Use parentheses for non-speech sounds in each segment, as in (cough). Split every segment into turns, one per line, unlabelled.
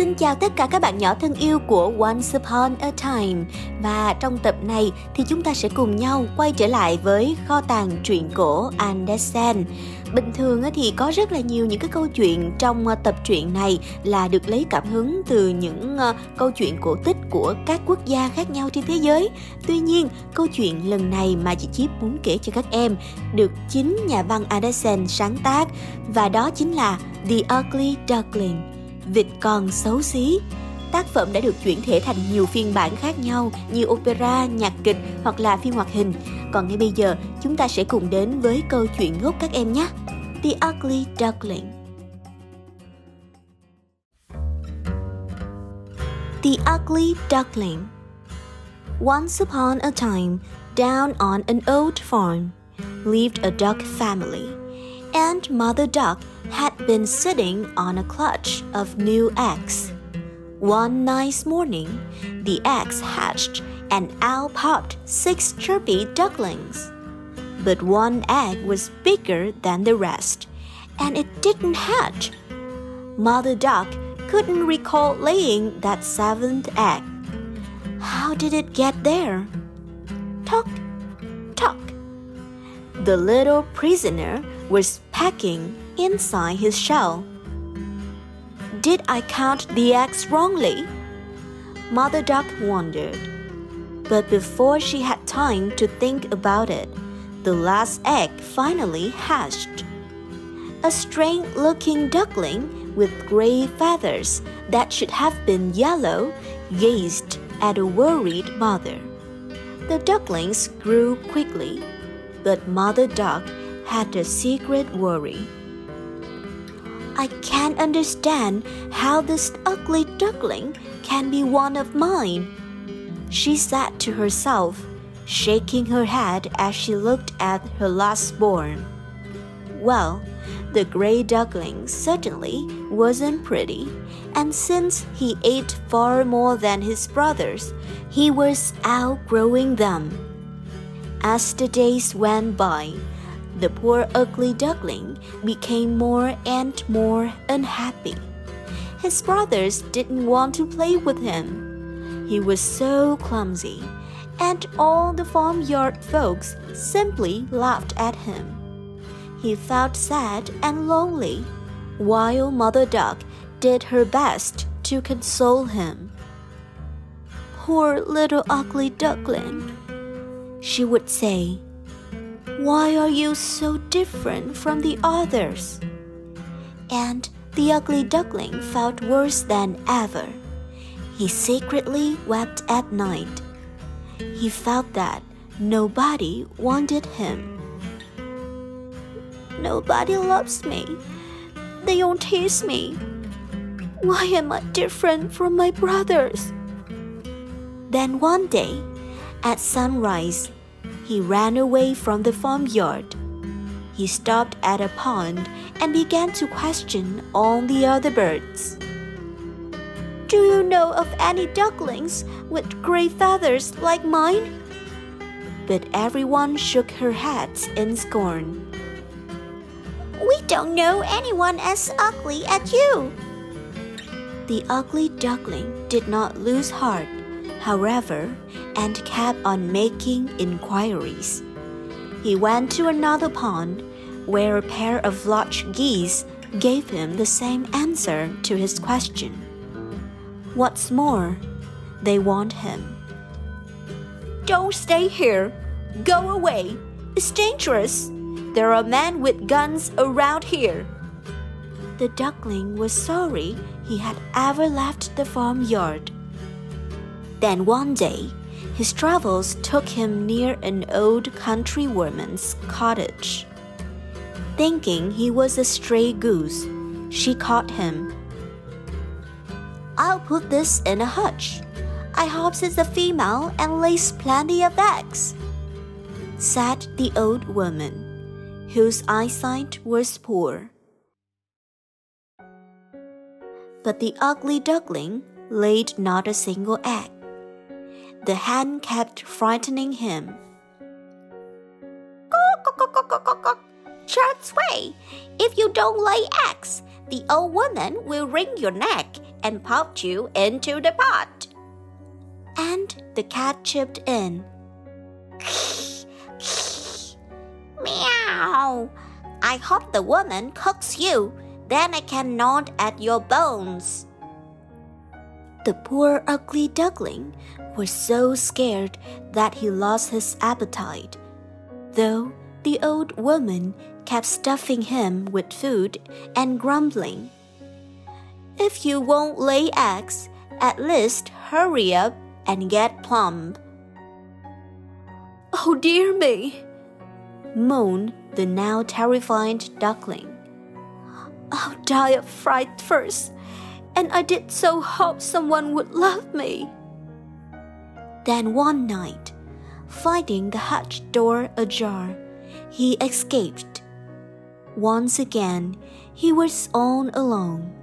Xin chào tất cả các bạn nhỏ thân yêu của Once Upon a Time. Và trong tập này thì chúng ta sẽ cùng nhau quay trở lại với kho tàng truyện cổ Andersen. Bình thường thì có rất là nhiều những cái câu chuyện trong ờ, tập truyện này là được lấy cảm hứng từ những ờ, câu chuyện cổ tích của các quốc gia khác nhau trên thế giới. Tuy nhiên, câu chuyện lần này mà chị Chip muốn kể cho các em được chính nhà văn Andersen sáng tác, Và đó chính là The Ugly Duckling. Vịt con xấu xí. Tác phẩm đã được chuyển thể thành nhiều phiên bản khác nhau như opera, nhạc kịch hoặc là phim hoạt hình. Còn ngay bây giờ, chúng ta sẽ cùng đến với câu chuyện gốc các em nhé. The Ugly Duckling The Ugly Duckling Once upon a time, down on an old farm, lived a duck family. And Mother Duck had been sitting on a clutch of new eggs. One nice morning, the eggs hatched and out popped six chirpy ducklings. But one egg was bigger than the rest, and it didn't hatch. Mother Duck couldn't recall laying that seventh egg. How did it get there? Tock, tock. The little prisoner was packing inside his shell. Did I count the eggs wrongly? Mother Duck wondered. But before she had time to think about it, the last egg finally hatched. A strange looking duckling with gray feathers that should have been yellow gazed at a worried mother. The ducklings grew quickly, but Mother Duck had a secret worry. I can't understand how this ugly duckling can be one of mine. She said to herself, shaking her head as she looked at her last born. Well, the gray duckling certainly wasn't pretty, and since he ate far more than his brothers, he was outgrowing them. As the days went by, the poor ugly duckling became more and more unhappy. His brothers didn't want to play with him. He was so clumsy, and all the farmyard folks simply laughed at him. He felt sad and lonely, while Mother Duck did her best to console him. Poor little ugly duckling, she would say. Why are you so different from the others? And the ugly duckling felt worse than ever. He secretly wept at night. He felt that nobody wanted him. Nobody loves me. They don't tease me. Why am I different from my brothers? Then one day, at sunrise, he ran away from the farmyard. He stopped at a pond and began to question all the other birds. Do you know of any ducklings with gray feathers like mine? But everyone shook her heads in scorn. We don't know anyone as ugly as you. The ugly duckling did not lose heart however, and kept on making inquiries. He went to another pond where a pair of large geese gave him the same answer to his question. What's more, they warned him. Don't stay here. Go away. It's dangerous. There are men with guns around here. The duckling was sorry he had ever left the farmyard. Then one day, his travels took him near an old countrywoman's cottage. Thinking he was a stray goose, she caught him. I'll put this in a hutch. I hope it's a female and lays plenty of eggs, said the old woman, whose eyesight was poor. But the ugly duckling laid not a single egg. The hen kept frightening him. Church way, if you don't lay eggs, the old woman will wring your neck and pop you into the pot. And the cat chipped in. (laughs) Meow! I hope the woman cooks you, then I can gnaw at your bones. The poor ugly duckling was so scared that he lost his appetite, though the old woman kept stuffing him with food and grumbling. If you won't lay eggs, at least hurry up and get plump. (laughs) Oh dear me, moaned the now terrified duckling. I'll die of fright first, and I did so hope someone would love me. Then one night, finding the hutch door ajar, he escaped. Once again, he was all alone.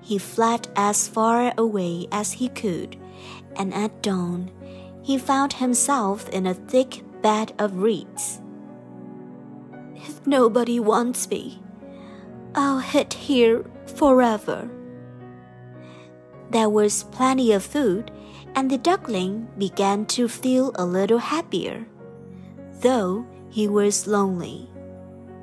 He fled as far away as he could, and at dawn, he found himself in a thick bed of reeds. If nobody wants me, I'll hid here forever. There was plenty of food, and the duckling began to feel a little happier, though he was lonely.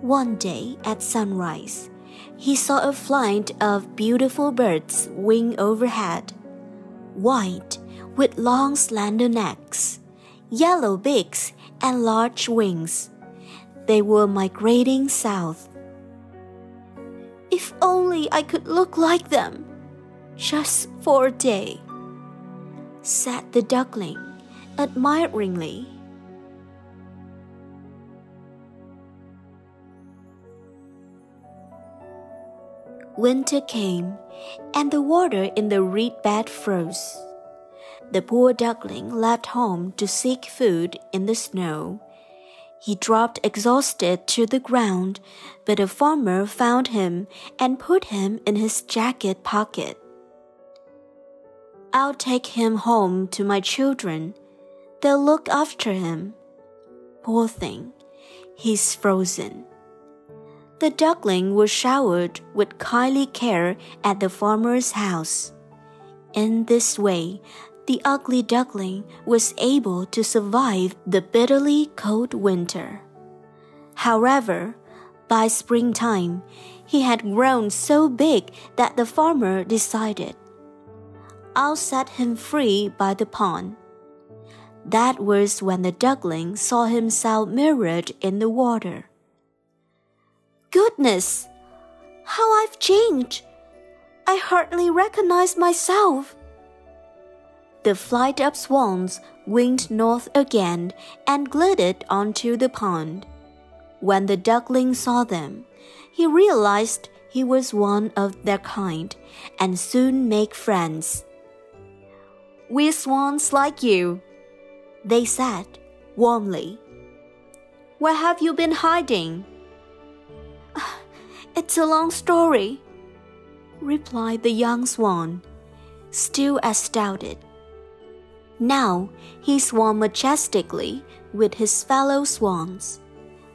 One day at sunrise, he saw a flight of beautiful birds wing overhead, white with long slender necks, yellow beaks, and large wings. They were migrating south. If only I could look like them, just for a day, said the duckling admiringly. Winter came, and the water in the reed bed froze. The poor duckling left home to seek food in the snow. He dropped exhausted to the ground, but a farmer found him and put him in his jacket pocket. I'll take him home to my children. They'll look after him. Poor thing, he's frozen. The duckling was showered with kindly care at the farmer's house. In this way, the ugly duckling was able to survive the bitterly cold winter. However, by springtime, he had grown so big that the farmer decided, I'll set him free by the pond. That was when the duckling saw himself mirrored in the water. Goodness! How I've changed! I hardly recognize myself. The flight of swans winged north again and glided onto the pond. When the duckling saw them, he realized he was one of their kind and soon made friends. We're swans like you, they said warmly. Where have you been hiding? (sighs) It's a long story, replied the young swan, still astounded. Now he swam majestically with his fellow swans.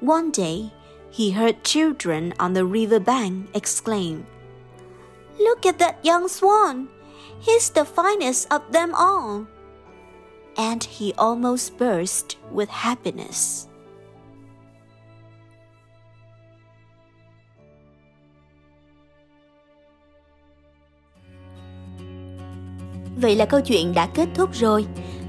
One day he heard children on the river bank exclaim, Look at that young swan! He's the finest of them all! And he almost burst with happiness. Vậy là câu chuyện đã kết thúc rồi.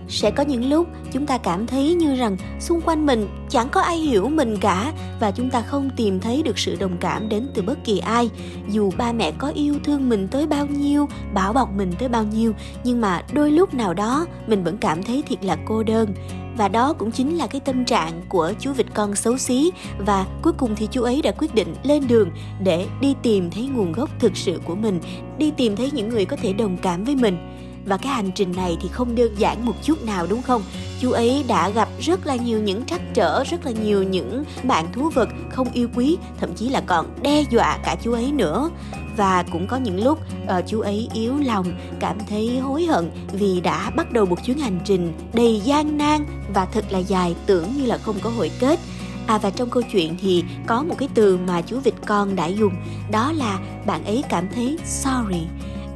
Sẽ có những lúc chúng ta cảm thấy như rằng xung quanh mình chẳng có ai hiểu mình cả và chúng ta không tìm thấy được sự đồng cảm đến từ bất kỳ ai. Dù ba mẹ có yêu thương mình tới bao nhiêu, bảo bọc mình tới bao nhiêu, nhưng mà đôi lúc nào đó mình vẫn cảm thấy thiệt là cô đơn. Và đó cũng chính là cái tâm trạng của chú vịt con xấu xí và cuối cùng thì chú ấy đã quyết định lên đường để đi tìm thấy nguồn gốc thực sự của mình, đi tìm thấy những người có thể đồng cảm với mình và cái hành trình này thì không đơn giản một chút nào đúng không? Chú ấy đã gặp rất là nhiều những trắc trở rất là nhiều những bạn thú vật không yêu quý thậm chí là còn đe dọa cả chú ấy nữa. Và cũng có những lúc uh, chú ấy yếu lòng cảm thấy hối hận vì đã bắt đầu một chuyến hành trình đầy gian nan và thật là dài tưởng như là không có hồi kết. À và trong câu chuyện thì có một cái từ mà chú vịt con đã dùng Đó là bạn ấy cảm thấy sorry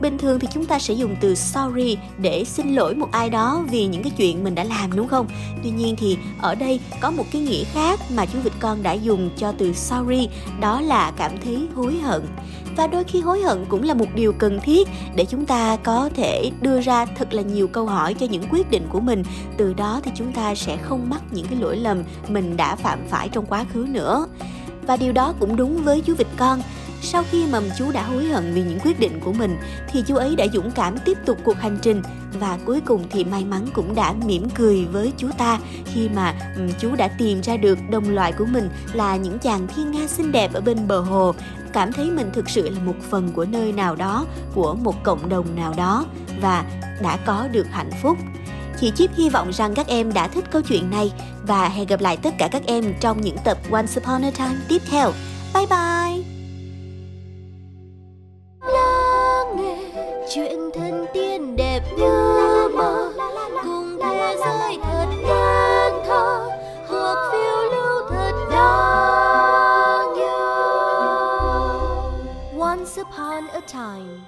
bình thường thì chúng ta sẽ dùng từ sorry để xin lỗi một ai đó vì những cái chuyện mình đã làm, đúng không? Tuy nhiên thì ở đây có một cái nghĩa khác mà chú vịt con đã dùng cho từ sorry, đó là cảm thấy hối hận. Và đôi khi hối hận cũng là một điều cần thiết để chúng ta có thể đưa ra thật là nhiều câu hỏi cho những quyết định của mình. Từ đó thì chúng ta sẽ không mắc những cái lỗi lầm mình đã phạm phải trong quá khứ nữa. Và điều đó cũng đúng với chú vịt con sau khi mà chú đã hối hận vì những quyết định của mình, thì chú ấy đã dũng cảm tiếp tục cuộc hành trình và cuối cùng thì may mắn cũng đã mỉm cười với chú ta khi mà chú đã tìm ra được đồng loại của mình là những chàng thiên nga xinh đẹp ở bên bờ hồ cảm thấy mình thực sự là một phần của nơi nào đó, của một cộng đồng nào đó, và đã có được hạnh phúc Chị Chip hy vọng rằng các em đã thích câu chuyện này, và hẹn gặp lại tất cả các em trong những tập Once Upon a Time tiếp theo. Bye bye! Time